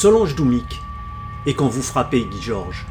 Solange Doumic et quand vous frappez Guy Georges.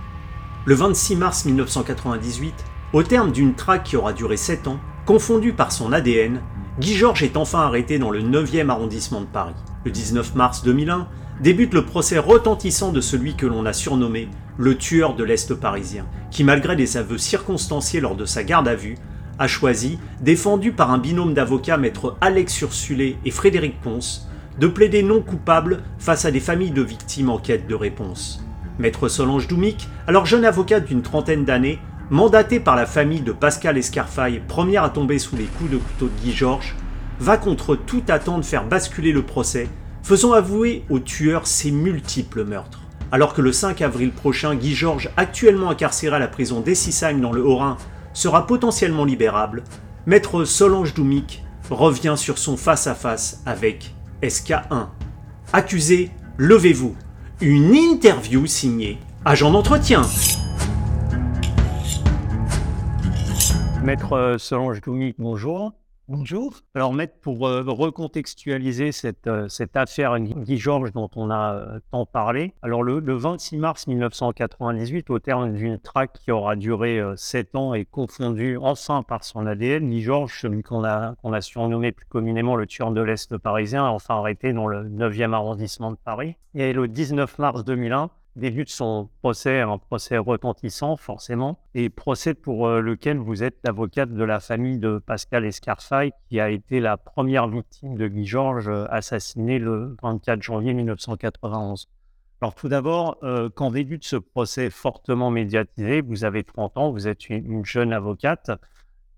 Le 26 mars 1998, au terme d'une traque qui aura duré 7 ans, confondu par son ADN, Guy Georges est enfin arrêté dans le 9e arrondissement de Paris. Le 19 mars 2001 débute le procès retentissant de celui que l'on a surnommé le tueur de l'Est parisien, qui malgré des aveux circonstanciés lors de sa garde à vue, a choisi, défendu par un binôme d'avocats maître Alex Ursulé et Frédéric Ponce, de plaider non coupable face à des familles de victimes en quête de réponse. Maître Solange Doumic, alors jeune avocat d'une trentaine d'années, mandaté par la famille de Pascal Escarfaille, première à tomber sous les coups de couteau de Guy Georges, va contre toute attente faire basculer le procès, faisant avouer au tueur ses multiples meurtres. Alors que le 5 avril prochain, Guy Georges, actuellement incarcéré à la prison d'Essisheim dans le Haut-Rhin, sera potentiellement libérable, Maître Solange Doumic revient sur son face-à-face avec SK1. Accusé, levez-vous. Une interview signée Agent d'entretien. Maître euh, Solange Doumic, bonjour. Bonjour. Alors, Maître, pour euh, recontextualiser cette, euh, cette affaire Guy Georges dont on a tant parlé, alors le, 26 mars 1998, au terme d'une traque qui aura duré 7 ans et confondu enfin par son ADN, Guy Georges, celui qu'on a, a surnommé plus communément le tueur de l'Est parisien, a enfin arrêté dans le 9e arrondissement de Paris. Et le 19 mars 2001, débute son procès, un procès retentissant forcément, et procès pour euh, lequel vous êtes l'avocate de la famille de Pascal Escarfaille, qui a été la première victime de Guy Georges, euh, assassiné le 24 janvier 1991. Alors tout d'abord, euh, quand débute ce procès fortement médiatisé, vous avez 30 ans, vous êtes une, jeune avocate,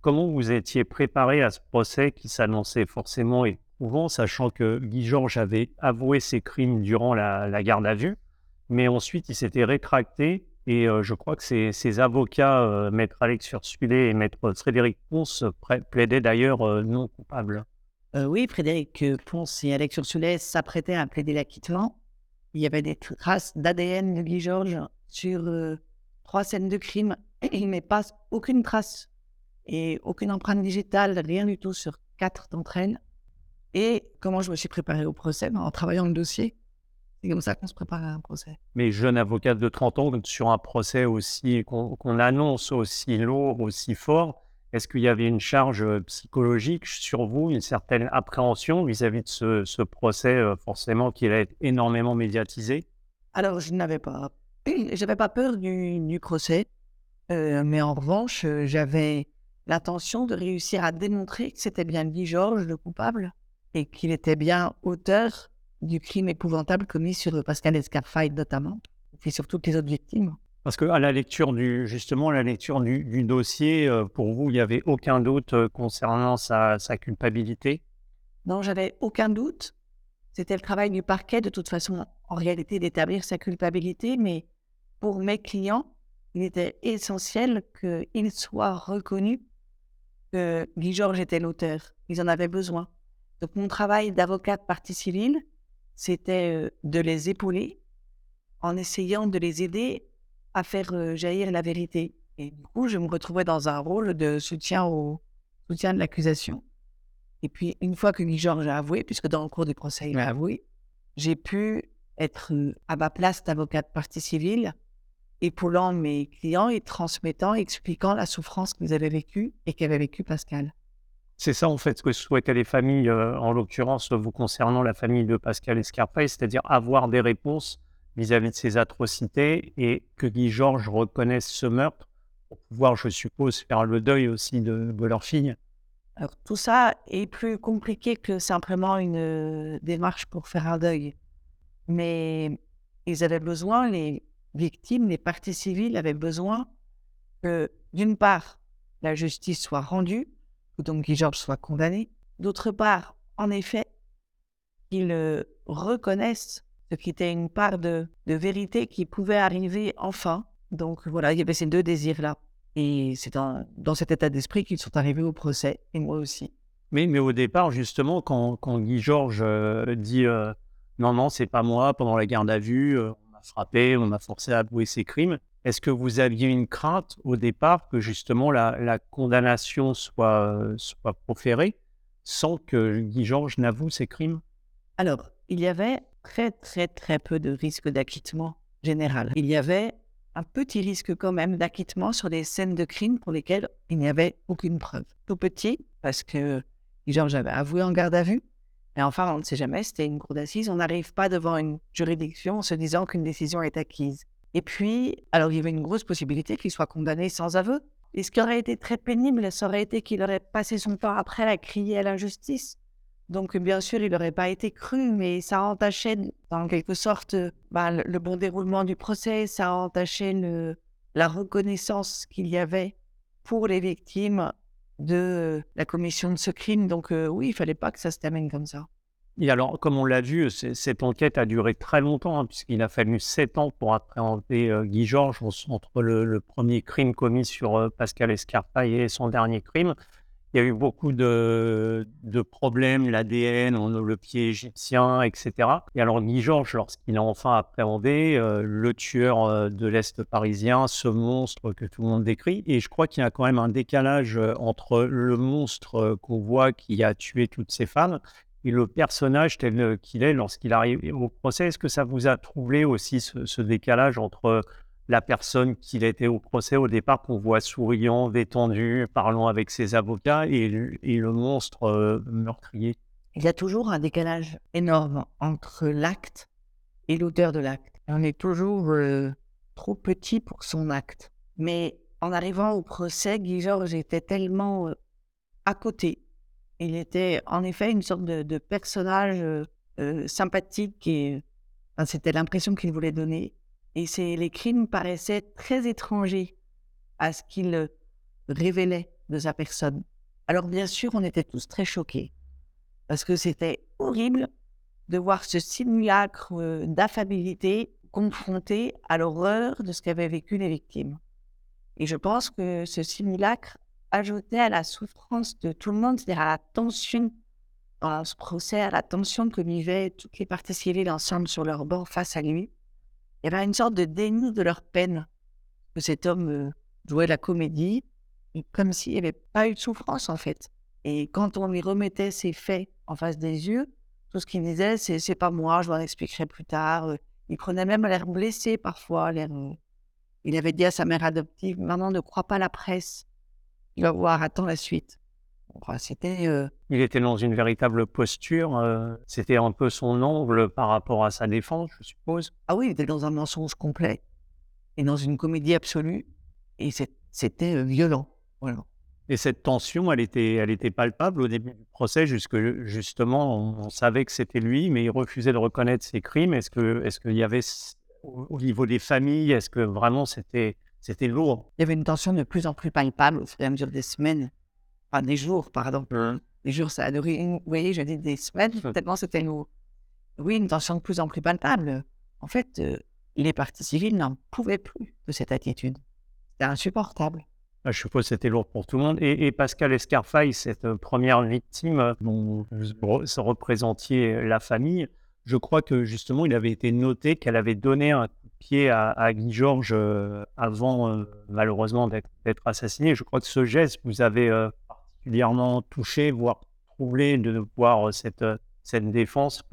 comment vous étiez préparée à ce procès qui s'annonçait forcément éprouvant, sachant que Guy Georges avait avoué ses crimes durant la garde à vue? Mais ensuite, il s'était rétracté et euh, je crois que ses, avocats, euh, Maître Alex Ursulé et Maître Frédéric Ponce, plaidaient d'ailleurs euh, non coupables. oui, Frédéric Ponce et Alex Ursulé s'apprêtaient à plaider l'acquittement. Il y avait des traces d'ADN de Guy Georges sur trois scènes de crime, mais pas aucune trace et aucune empreinte digitale, rien du tout sur quatre d'entre elles. Et comment je me suis préparé au procès? Ben, En travaillant le dossier. C'est comme ça qu'on se prépare à un procès. Mais jeune avocate de 30 ans, sur un procès aussi qu'on annonce aussi lourd, aussi fort, est-ce qu'il y avait une charge euh, psychologique sur vous, une certaine appréhension vis-à-vis de ce, procès, euh, forcément, qui allait être énormément médiatisé? Alors, je n'avais pas, j'avais pas peur du, procès, euh, mais en revanche, j'avais l'intention de réussir à démontrer que c'était bien Guy Georges le coupable et qu'il était bien auteur du crime épouvantable commis sur Pascal Escarfaille notamment, et sur toutes les autres victimes. Parce qu'à la lecture du, justement, à la lecture du, dossier, euh, pour vous, il n'y avait aucun doute euh, concernant sa, culpabilité? Non, j'avais aucun doute. C'était le travail du parquet, de toute façon, en réalité, d'établir sa culpabilité, mais pour mes clients, il était essentiel qu'il soit reconnu que Guy Georges était l'auteur. Ils en avaient besoin. Donc, mon travail d'avocat de partie civile, c'était de les épauler en essayant de les aider à faire jaillir la vérité. Et du coup, je me retrouvais dans un rôle de soutien au soutien de l'accusation. Et puis, une fois que Guy Georges a avoué, puisque dans le cours du procès, il a avoué, j'ai pu être à ma place d'avocat de partie civile, épaulant mes clients et transmettant, expliquant la souffrance qu'ils avaient vécue et qu'avait vécu Pascal. C'est ça, en fait, ce que souhaitaient les familles, euh, en l'occurrence, vous concernant la famille de Pascal Escarpay, c'est-à-dire avoir des réponses vis-à-vis de ces atrocités et que Guy Georges reconnaisse ce meurtre pour pouvoir, je suppose, faire le deuil aussi de, leur fille. Alors, tout ça est plus compliqué que simplement une euh, démarche pour faire un deuil. Mais ils avaient besoin, les victimes, les parties civiles avaient besoin que, d'une part, la justice soit rendue, donc Guy Georges soit condamné. D'autre part, en effet, qu'il euh, reconnaisse ce qui était une part de, vérité qui pouvait arriver enfin. Donc voilà, il y avait ces deux désirs-là. Et c'est dans, cet état d'esprit qu'ils sont arrivés au procès, et moi aussi. Mais, mais au départ, justement, quand, Guy Georges euh, dit euh, non, non, c'est pas moi, pendant la garde à vue, on m'a frappé, on m'a forcé à avouer ses crimes, est-ce que vous aviez une crainte au départ que justement la, condamnation soit, soit proférée sans que Guy Georges n'avoue ses crimes? Alors, il y avait très, très, très peu de risque d'acquittement général. Il y avait un petit risque quand même d'acquittement sur des scènes de crime pour lesquelles il n'y avait aucune preuve. Tout petit, parce que Georges avait avoué en garde à vue. Et enfin, on ne sait jamais, c'était une cour d'assises. On n'arrive pas devant une juridiction en se disant qu'une décision est acquise. Et puis, alors il y avait une grosse possibilité qu'il soit condamné sans aveu. Et ce qui aurait été très pénible, ça aurait été qu'il aurait passé son temps après à crier à l'injustice. Donc, bien sûr, il n'aurait pas été cru, mais ça entachait, en quelque sorte, bah, le, bon déroulement du procès, ça entachait la reconnaissance qu'il y avait pour les victimes de la commission de ce crime. Donc, euh, oui, il fallait pas que ça se termine comme ça. Et alors, comme on l'a vu, cette enquête a duré très longtemps, hein, puisqu'il a fallu sept ans pour appréhender euh, Guy Georges entre le, premier crime commis sur euh, Pascal Escarpaille et son dernier crime. Il y a eu beaucoup de, problèmes, l'ADN, le pied égyptien, etc. Et alors Guy Georges, lorsqu'il a enfin appréhendé euh, le tueur de l'Est parisien, ce monstre que tout le monde décrit, et je crois qu'il y a quand même un décalage entre le monstre qu'on voit qui a tué toutes ces femmes et le personnage tel qu'il est lorsqu'il arrive au procès. Est-ce que ça vous a troublé aussi ce, décalage entre la personne qu'il était au procès au départ, qu'on voit souriant, détendu, parlant avec ses avocats, et, le monstre euh, meurtrier? Il y a toujours un décalage énorme entre l'acte et l'auteur de l'acte. On est toujours euh, trop petit pour son acte. Mais en arrivant au procès, Guy Georges était tellement euh, à côté il était en effet une sorte de, personnage sympathique et c'était l'impression qu'il voulait donner. Et les crimes paraissaient très étrangers à ce qu'il révélait de sa personne. Alors bien sûr, on était tous très choqués parce que c'était horrible de voir ce simulacre d'affabilité confronté à l'horreur de ce qu'avaient vécu les victimes. Et je pense que ce simulacre ajouter à la souffrance de tout le monde, c'est-à-dire à la tension dans ce procès, à la tension que vivaient toutes les parties civiles ensemble sur leur bord face à lui. Il y avait une sorte de déni de leur peine que cet homme euh, jouait la comédie, comme s'il n'y avait pas eu de souffrance en fait. Et quand on lui remettait ses faits en face des yeux, tout ce qu'il disait, c'est c'est pas moi, je m'en expliquerai plus tard. Il prenait même l'air blessé parfois. L'air, euh, il avait dit à sa mère adoptive Maman, ne crois pas la presse il va voir, attends la suite. c'était. Euh il était dans une véritable posture. Euh, c'était un peu son angle par rapport à sa défense, je suppose. Ah oui, il était dans un mensonge complet et dans une comédie absolue. Et c'était euh, violent. Voilà. Et cette tension, elle était, elle était palpable au début du procès, jusque justement, on, savait que c'était lui, mais il refusait de reconnaître ses crimes. Est-ce que, est-ce qu'il y avait au niveau des familles, est-ce que vraiment c'était c'était lourd. Il y avait une tension de plus en plus palpable au fur et à mesure des semaines, enfin des jours, pardon. Mmh. Les jours, ça a duré, vous voyez, je dis des semaines, mmh. tellement c'était lourd. Oui, une tension de plus en plus palpable. En fait, euh, les partis civils n'en pouvaient plus de cette attitude. C'était insupportable. Ah, je suppose que c'était lourd pour tout le monde. Et, Pascal Escarfaille, cette euh, première victime euh, dont vous représentiez la famille, je crois que justement, il avait été noté qu'elle avait donné un pied à, Guy Georges euh, avant euh, malheureusement d'être assassiné. Je crois que ce geste vous avez euh, particulièrement touché, voire troublé de voir cette, cette défense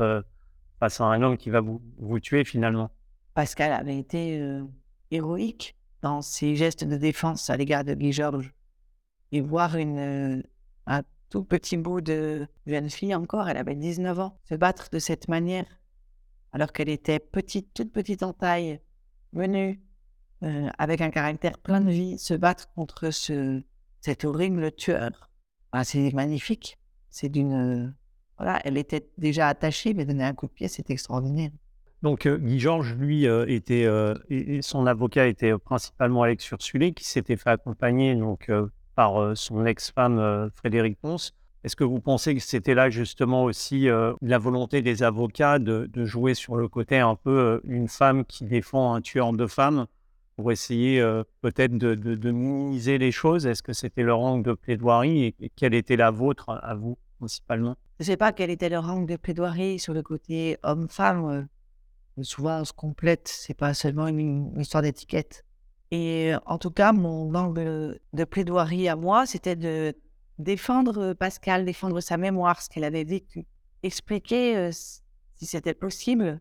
face à un homme qui va vous, vous tuer finalement. Pascal avait été héroïque dans ses gestes de défense à l'égard de Guy Georges. Et voir une, un tout petit bout de jeune fille encore, elle avait 19 ans, se battre de cette manière alors qu'elle était petite, toute petite en taille, venue, euh, avec un caractère plein de vie, se battre contre ce, cet horrible tueur. Ah, c'est magnifique. C'est d'une. voilà, elle était déjà attachée, mais donner un coup de pied, c'est extraordinaire. Donc, euh, Guy Georges, lui, euh, était, et son avocat était principalement Alex Ursulé, qui s'était fait accompagner donc, par son ex-femme Frédéric Ponce. Est-ce que vous pensez que c'était là justement aussi euh, la volonté des avocats de, jouer sur le côté un peu euh, une femme qui défend un tueur de femmes pour essayer euh, peut-être de, minimiser les choses? Est-ce que c'était leur angle de plaidoirie et, quelle était la vôtre à vous principalement? Je ne sais pas quel était leur angle de plaidoirie sur le côté homme-femme. souvent on se complète, c'est pas seulement une, une histoire d'étiquette. Et en tout cas, mon angle de plaidoirie à moi, c'était de défendre Pascal, défendre sa mémoire, ce qu'elle avait vécu, expliquer, si c'était possible,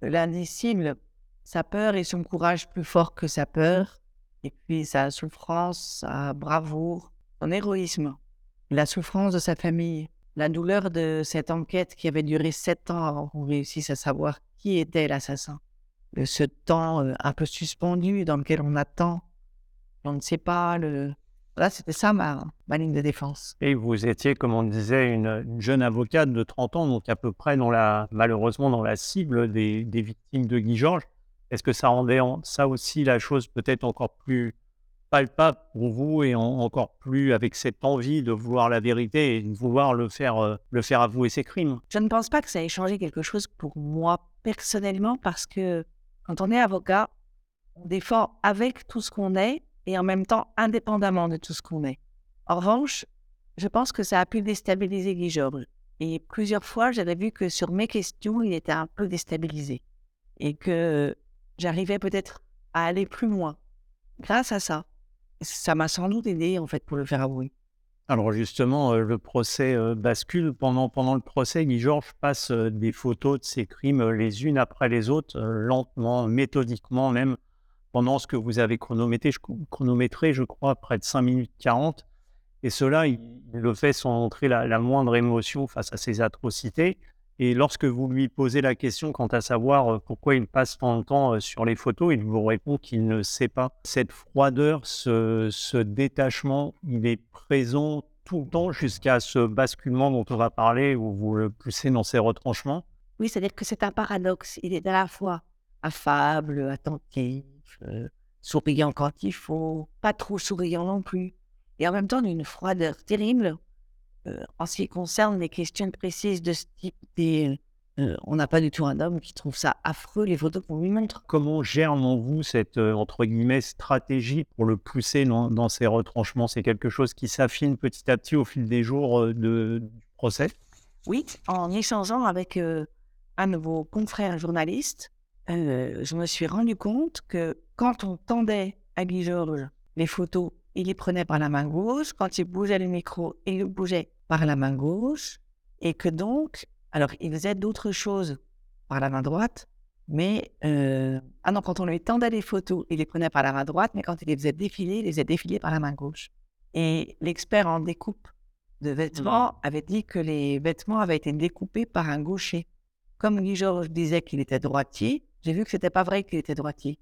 l'indicible, sa peur et son courage plus fort que sa peur, et puis sa souffrance, sa bravoure, son héroïsme, la souffrance de sa famille, la douleur de cette enquête qui avait duré sept ans avant qu'on réussisse à savoir qui était l'assassin. Ce temps un peu suspendu dans lequel on attend, on ne sait pas. Le... Là, c'était ça ma, ma, ligne de défense. Et vous étiez, comme on disait, une, jeune avocate de 30 ans, donc à peu près dans la, malheureusement dans la cible des, des victimes de Guy Georges. Est-ce que ça rendait ça aussi la chose peut-être encore plus palpable pour vous et encore plus avec cette envie de vouloir la vérité et de vouloir le faire, euh, le faire avouer ses crimes? Je ne pense pas que ça ait changé quelque chose pour moi personnellement parce que quand on est avocat, on défend avec tout ce qu'on est et en même temps indépendamment de tout ce qu'on est. En revanche, je pense que ça a pu déstabiliser Guy Georges. Et plusieurs fois, j'avais vu que sur mes questions, il était un peu déstabilisé. Et que j'arrivais peut-être à aller plus loin grâce à ça. Ça m'a sans doute aidé, en fait, pour le faire avouer. Alors justement, euh, le procès euh, bascule. Pendant, pendant le procès, Guy Georges passe euh, des photos de ses crimes les unes après les autres, lentement, méthodiquement même, pendant ce que vous avez chronométré, je, chronométré, je crois, près de 5 minutes 40. Et cela, il, le fait sans montrer la, moindre émotion face à ces atrocités. Et lorsque vous lui posez la question quant à savoir pourquoi il passe tant de temps sur les photos, il vous répond qu'il ne sait pas. Cette froideur, ce, détachement, il est présent tout le temps jusqu'à ce basculement dont on va parler, où vous le poussez dans ses retranchements. Oui, c'est-à-dire que c'est un paradoxe. Il est à la fois affable, attentif, souriant quand il faut, pas trop souriant non plus, et en même temps d'une froideur terrible euh, en ce qui concerne les questions précises de ce type, euh, on n'a pas du tout un homme qui trouve ça affreux, les photos qu'on lui montre. Comment gère-vous cette, euh, entre guillemets, stratégie pour le pousser dans, ses retranchements? C'est quelque chose qui s'affine petit à petit au fil des jours de, du procès? Oui, en échangeant avec un de vos confrères journalistes, je me suis rendu compte que quand on tendait à Guy Georges les photos il les prenait par la main gauche. Quand il bougeait le micro, il le bougeait par la main gauche. Et que donc, alors, il faisait d'autres choses par la main droite. Mais, euh, ah non, quand on lui tendait les photos, il les prenait par la main droite. Mais quand il les faisait défiler, il les faisait défiler par la main gauche. Et l'expert en découpe de vêtements mmh. avait dit que les vêtements avaient été découpés par un gaucher. Comme Guy Georges disait qu'il était droitier, j'ai vu que c'était pas vrai qu'il était droitier.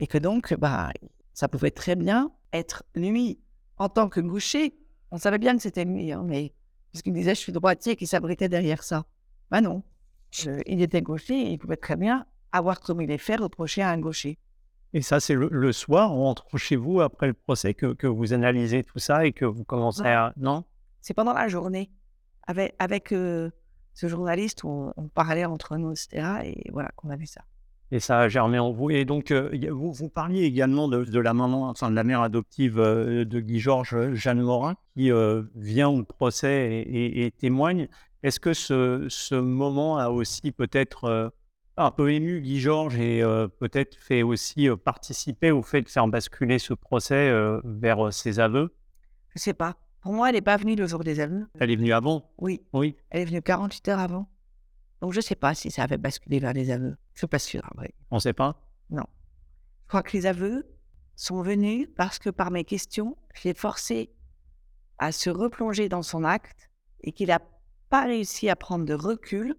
Et que donc, bah, ça pouvait très bien être lui en tant que gaucher. On savait bien que c'était lui, hein, mais puisqu'il disait je suis droitier qui s'abritait derrière ça. Ben non, il était gaucher et il pouvait très bien avoir comme il est fait reprocher à un gaucher. Et ça, c'est le, soir, on rentre chez vous après le procès que, que, vous analysez tout ça et que vous commencez à. Non? C'est pendant la journée. Avec, avec euh, ce journaliste, on, on, parlait entre nous, etc. Et voilà qu'on a vu ça. Et ça a germé en vous. Et donc, euh, vous, vous, parliez également de, la maman, enfin de la mère adoptive euh, de Guy Georges, euh, Jeanne Morin, qui vient au procès et, témoigne. Est-ce que ce, ce, moment a aussi peut-être un peu ému Guy Georges et peut-être fait aussi participer au fait de faire basculer ce procès vers ses aveux? Je ne sais pas. Pour moi, elle n'est pas venue le jour des aveux. Elle est venue avant? Oui. Oui. Elle est venue 48 heures avant. Donc, je ne sais pas si ça avait basculé vers les aveux. Je ne suis pas sûr, en vrai. On ne sait pas? Non. Je crois que les aveux sont venus parce que par mes questions, je l'ai forcé à se replonger dans son acte et qu'il n'a pas réussi à prendre de recul.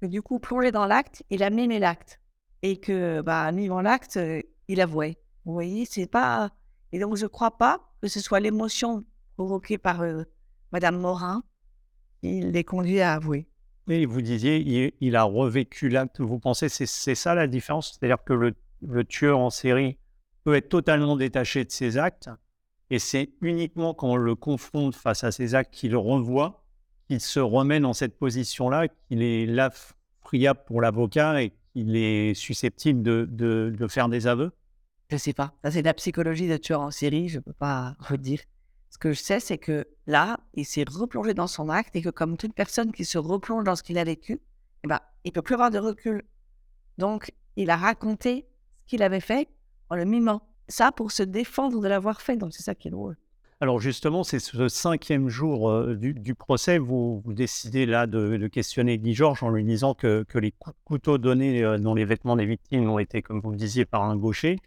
Que du coup, plongé dans l'acte, il a mené l'acte. Et que, bah, dans l'acte, euh, il avouait. Vous voyez, c'est pas. Et donc, je ne crois pas que ce soit l'émotion provoquée par euh, Madame Morin qui l'ait conduit à avouer. Et vous disiez, il, a revécu l'acte. Vous pensez c'est c'est ça la différence? C'est-à-dire que le, tueur en série peut être totalement détaché de ses actes, et c'est uniquement quand on le confronte face à ses actes qu'il revoit, qu'il se remet dans cette position-là, qu'il est là friable pour l'avocat et qu'il est susceptible de, faire des aveux? Je ne sais pas. C'est la psychologie de tueur en série, je ne peux pas vous dire. Ce que je sais, c'est que là, il s'est replongé dans son acte et que comme toute personne qui se replonge dans ce qu'il a vécu, eh ben, il peut plus avoir de recul. Donc, il a raconté ce qu'il avait fait en le mimant. Ça pour se défendre de l'avoir fait. Donc, c'est ça qui est drôle. Alors justement, c'est ce cinquième jour euh, du, procès, vous, décidez là de, questionner Guy Georges en lui disant que, les couteaux donnés euh, dans les vêtements des victimes ont été, comme vous le disiez, par un gaucher.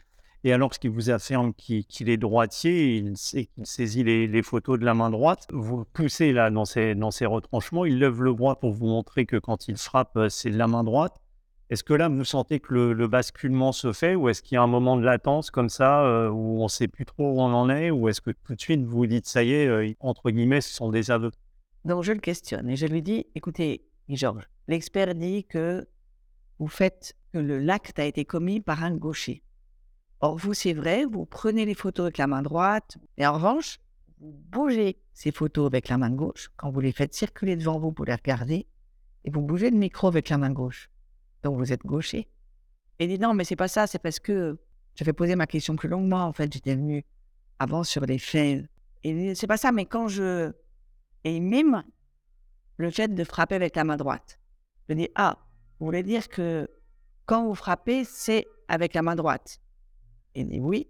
Et alors, ce qui vous affirme qu'il est droitier, il, qu'il saisit les, photos de la main droite. Vous poussez là dans ses retranchements, il lève le bras pour vous montrer que quand il frappe, euh, c'est de la main droite. Est-ce que là, vous sentez que le, basculement se fait ou est-ce qu'il y a un moment de latence comme ça euh, où on ne sait plus trop où on en est ou est-ce que tout de suite vous dites ça y est, euh, entre guillemets, ce sont des aveux? Donc je le questionne et je lui dis écoutez, Georges, l'expert dit que vous faites que l'acte a été commis par un gaucher. Or, vous, c'est vrai, vous prenez les photos avec la main droite, mais en revanche, vous bougez ces photos avec la main gauche quand vous les faites circuler devant vous pour les regarder, et vous bougez le micro avec la main gauche. Donc, vous êtes gaucher. Et dit non, mais c'est pas ça, c'est parce que j'avais posé ma question plus longuement, en fait, j'étais venu avant sur les faits. Et c'est pas ça, mais quand je. Et il mime le fait de frapper avec la main droite. Je dis ah, vous voulez dire que quand vous frappez, c'est avec la main droite. Il dit oui.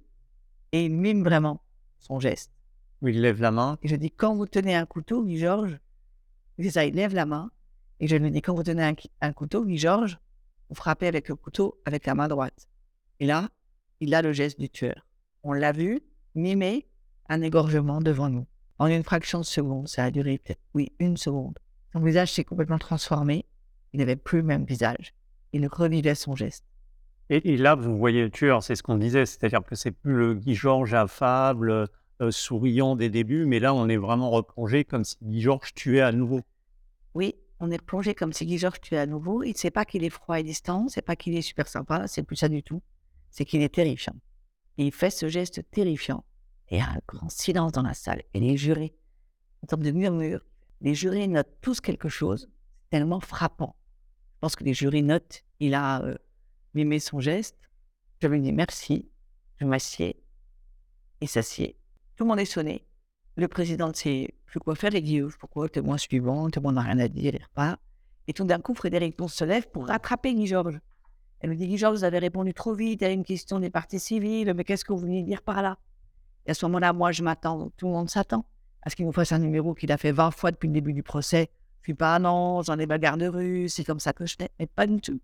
Et il mime vraiment son geste. Il lève la main. Et je dis, quand vous tenez un couteau, dit Georges, il ça, il lève la main. Et je lui dis, quand vous tenez un, couteau, dit Georges, vous frappez avec le couteau avec la main droite. Et là, il a le geste du tueur. On l'a vu mimer un égorgement devant nous. En une fraction de seconde, ça a duré peut-être, oui, une seconde. Son visage s'est complètement transformé. Il n'avait plus le même visage. Il revivait son geste. Et, là, vous voyez le tueur, c'est ce qu'on disait, c'est-à-dire que c'est plus le Guy Georges affable, euh, souriant des débuts, mais là, on est vraiment replongé comme si Guy Georges tuait à nouveau. Oui, on est plongé comme si Guy Georges tuait à nouveau. Il ne sait pas qu'il est froid et distant, c'est pas qu'il est super sympa, c'est plus ça du tout. C'est qu'il est terrifiant. Il fait ce geste terrifiant. Et il y a un grand silence dans la salle. Et les jurés, en termes de murmure, les jurés notent tous quelque chose tellement frappant. Je pense que les jurés notent, il a euh, mimé son geste. Je lui dis merci, je m'assieds, il s'assied. Tout le monde est sonné. Le président ne sait plus quoi faire, il dit pourquoi témoin suivant, monde n'a rien à dire, il repart. Et tout d'un coup, Frédéric Ponce se lève pour rattraper Guy Georges. Elle me dit Guy Georges, vous avez répondu trop vite à une question des parties civiles, mais qu'est-ce que vous venez dire par là? Et à ce moment-là, moi, je m'attends, tout le monde s'attend à ce qu'il nous fasse un numéro qu'il a fait 20 fois depuis le début du procès. Je suis pas, non, j'en ai ma garde rue, c'est comme ça que je fais. Mais pas du tout.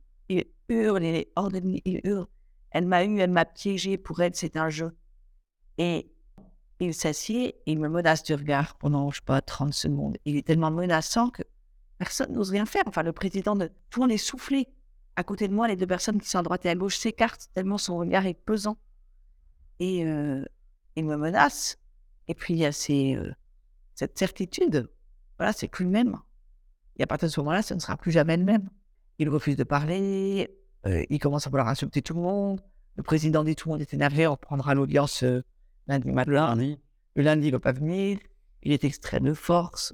Hurle, hors de il hurle. Elle m'a eu, elle m'a piégé, pour elle, c'est un jeu. Et il s'assied, il me menace du regard pendant, je sais pas, 30 secondes. Il est tellement menaçant que personne n'ose rien faire. Enfin, le président de tout le monde. À côté de moi, les deux personnes qui sont à droite et à gauche s'écartent tellement son regard est pesant. Et euh, il me menace. Et puis, il y a euh, cette certitude. Voilà, c'est plus le même. Et à partir de ce moment-là, ce ne sera plus jamais le même. Il refuse de parler. Euh, il commence à vouloir insulter tout le monde. Le président dit tout le monde est énervé. On prendra l'audience euh, lundi matin. Le lundi, il ne va pas venir. Il est extrait de force.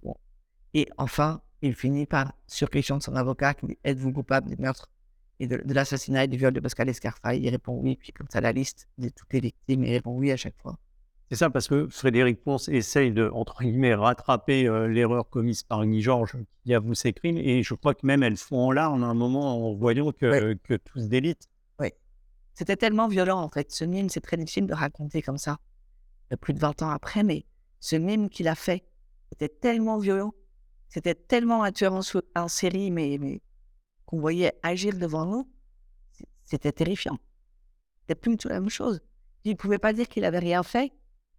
Et enfin, il finit par, sur question de son avocat, qui dit Êtes-vous coupable du meurtre et de, l'assassinat et du viol de Pascal Escarfaille? Il répond oui. Puis, comme ça, la liste de toutes les victimes, il répond oui à chaque fois. C'est ça, parce que Frédéric Ponce essaye de, entre guillemets, rattraper euh, l'erreur commise par Guy Georges qui avoue ses crimes. Et je crois que même elles font en larmes à un moment en voyant que, que tout se délite. Oui. C'était tellement violent, en fait. Ce mime, c'est très difficile de raconter comme ça, euh, plus de 20 ans après. Mais ce mime qu'il a fait, c'était tellement violent. C'était tellement un tueur en, série, mais, mais qu'on voyait agir devant nous. C'était terrifiant. C'était plus tout la même chose. Il ne pouvait pas dire qu'il avait rien fait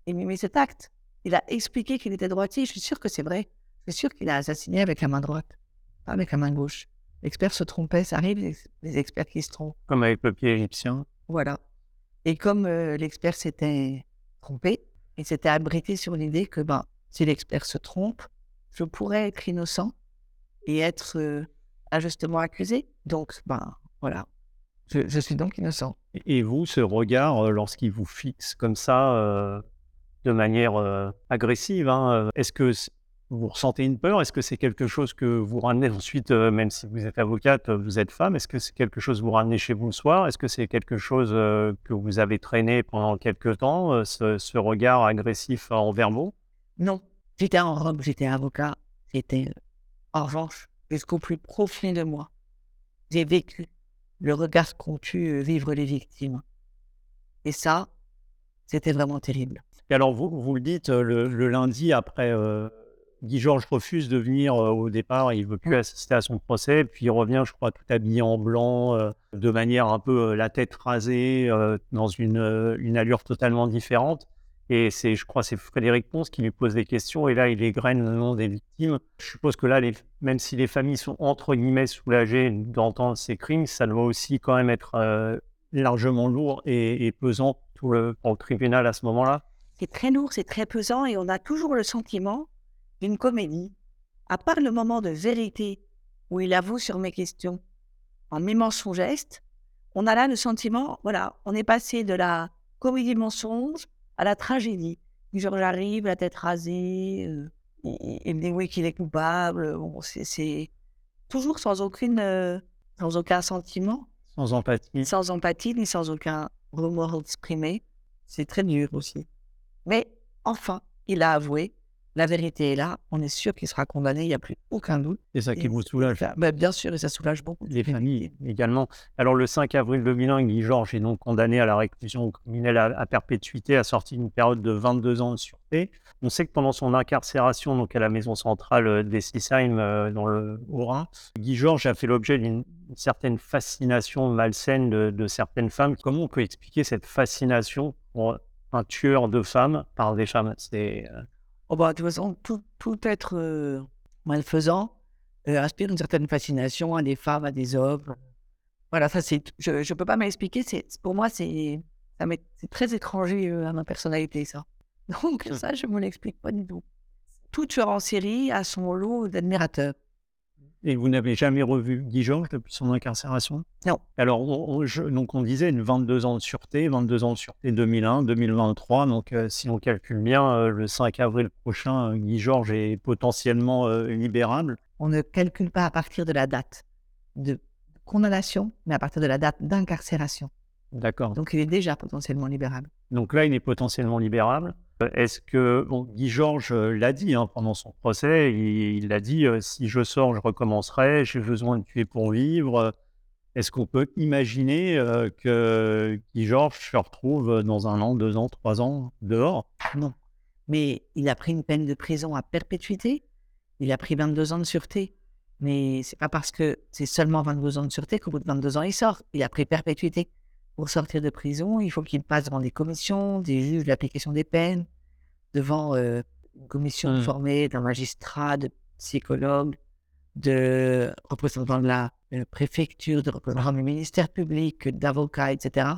il mis cet acte. Il a expliqué qu'il était droitier. Je suis sûr que c'est vrai. Je suis sûr qu'il a assassiné avec la main droite, pas avec la main gauche. L'expert se trompait, ça arrive, les, experts qui se trompent. Comme avec le pied égyptien. Voilà. Et comme euh, l'expert s'était trompé, il s'était abrité sur l'idée que ben, si l'expert se trompe, je pourrais être innocent et être euh, injustement accusé. Donc, ben, voilà. Je, suis donc innocent. Et vous, ce regard, euh, lorsqu'il vous fixe comme ça, de manière euh, agressive. Hein, euh, est-ce que vous ressentez une peur? Est-ce que c'est quelque chose que vous ramenez ensuite, euh, même si vous êtes avocate, vous êtes femme Est-ce que c'est quelque chose que vous ramenez chez vous le soir? Est-ce que c'est quelque chose que vous avez traîné pendant quelques temps, ce, regard agressif envers vous? Non. J'étais en robe, j'étais avocat. J'étais, en revanche, jusqu'au plus profond de moi. J'ai vécu le regard qu'ont pu vivre les victimes. Et ça, c'était vraiment terrible. Et alors, vous, vous le dites, euh, le, le lundi, après, euh, Guy Georges refuse de venir euh, au départ, il veut plus assister à son procès, puis il revient, je crois, tout habillé en blanc, euh, de manière un peu euh, la tête rasée, dans une, une allure totalement différente. Et c'est, je crois, c'est Frédéric Ponce qui lui pose des questions, et là, il égrène le nom des victimes. Je suppose que là, les, même si les familles sont entre guillemets soulagées d'entendre ces crimes, ça doit aussi quand même être largement lourd et, et pesant pour le, pour le tribunal à ce moment-là. C'est très lourd, c'est très pesant et on a toujours le sentiment d'une comédie. À part le moment de vérité où il avoue sur mes questions en mimant son geste, on a là le sentiment, voilà, on est passé de la comédie mensonge à la tragédie. Georges arrive, la tête rasée, euh, il, il me dit oui qu'il est coupable. Bon, c'est toujours sans aucune, euh, sans aucun sentiment, Sans empathie. sans empathie ni sans aucun remords exprimé. C'est très dur aussi. Mais enfin, il a avoué, la vérité est là, on est sûr qu'il sera condamné, il n'y a plus aucun doute. C'est ça qui Et vous soulage. Bah, bien sûr, et ça soulage beaucoup. Les familles également. Alors, le 5 avril 2001, Guy Georges est donc condamné à la réclusion criminelle à, à perpétuité, assorti d'une période de 22 ans de sûreté. On sait que pendant son incarcération donc à la maison centrale euh, d'Essisheim, euh, dans le Haut-Rhin, Guy Georges a fait l'objet d'une certaine fascination malsaine de, de certaines femmes. Comment on peut expliquer cette fascination pour un tueur de femmes par des femmes C'est euh, Oh bah, de toute façon, tout, tout être euh, malfaisant euh, inspire une certaine fascination à des femmes, à des hommes. Voilà, ça c'est. Je ne peux pas m'expliquer. C'est pour moi c'est très étranger à ma personnalité ça. Donc ça je me l'explique pas du tout. Tout tueur en série a son lot d'admirateurs. Et vous n'avez jamais revu Guy Georges depuis son incarcération? Non. Alors, on, on- je- donc on disait une 22 ans de sûreté, 22 ans de sûreté 2001, 2023. Donc, euh, si on calcule bien, euh, le 5 avril prochain, euh, Guy Georges est potentiellement euh, libérable. On ne calcule pas à partir de la date de condamnation, mais à partir de la date d'incarcération. D'accord. Donc il est déjà potentiellement libérable. Donc là, il est potentiellement libérable. Est-ce que Guy Georges euh, l'a dit hein, pendant son procès Il l'a dit euh, si je sors, je recommencerai. J'ai besoin de tuer pour vivre. Est-ce qu'on peut imaginer euh, que Guy Georges se retrouve dans un an, deux ans, trois ans dehors? Non. Mais il a pris une peine de prison à perpétuité. Il a pris 22 ans de sûreté. Mais c'est pas parce que c'est seulement 22 ans de sûreté qu'au bout de 22 ans, il sort. Il a pris perpétuité. Pour sortir de prison, il faut qu'il passe devant des commissions, des juges d'application des peines, devant euh, une commission Hmm. formée d'un magistrat, de psychologue, de représentants de la euh, préfecture, de représentants du ministère public, d'avocats, etc.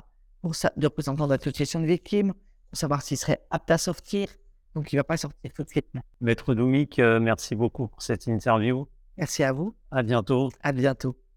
Pour ça, de représentants d'associations de victimes, pour savoir s'il serait apte à sortir. Donc, il ne va pas sortir tout de suite. Maître Doumik, euh, merci beaucoup pour cette interview. Merci à vous. À bientôt. À bientôt.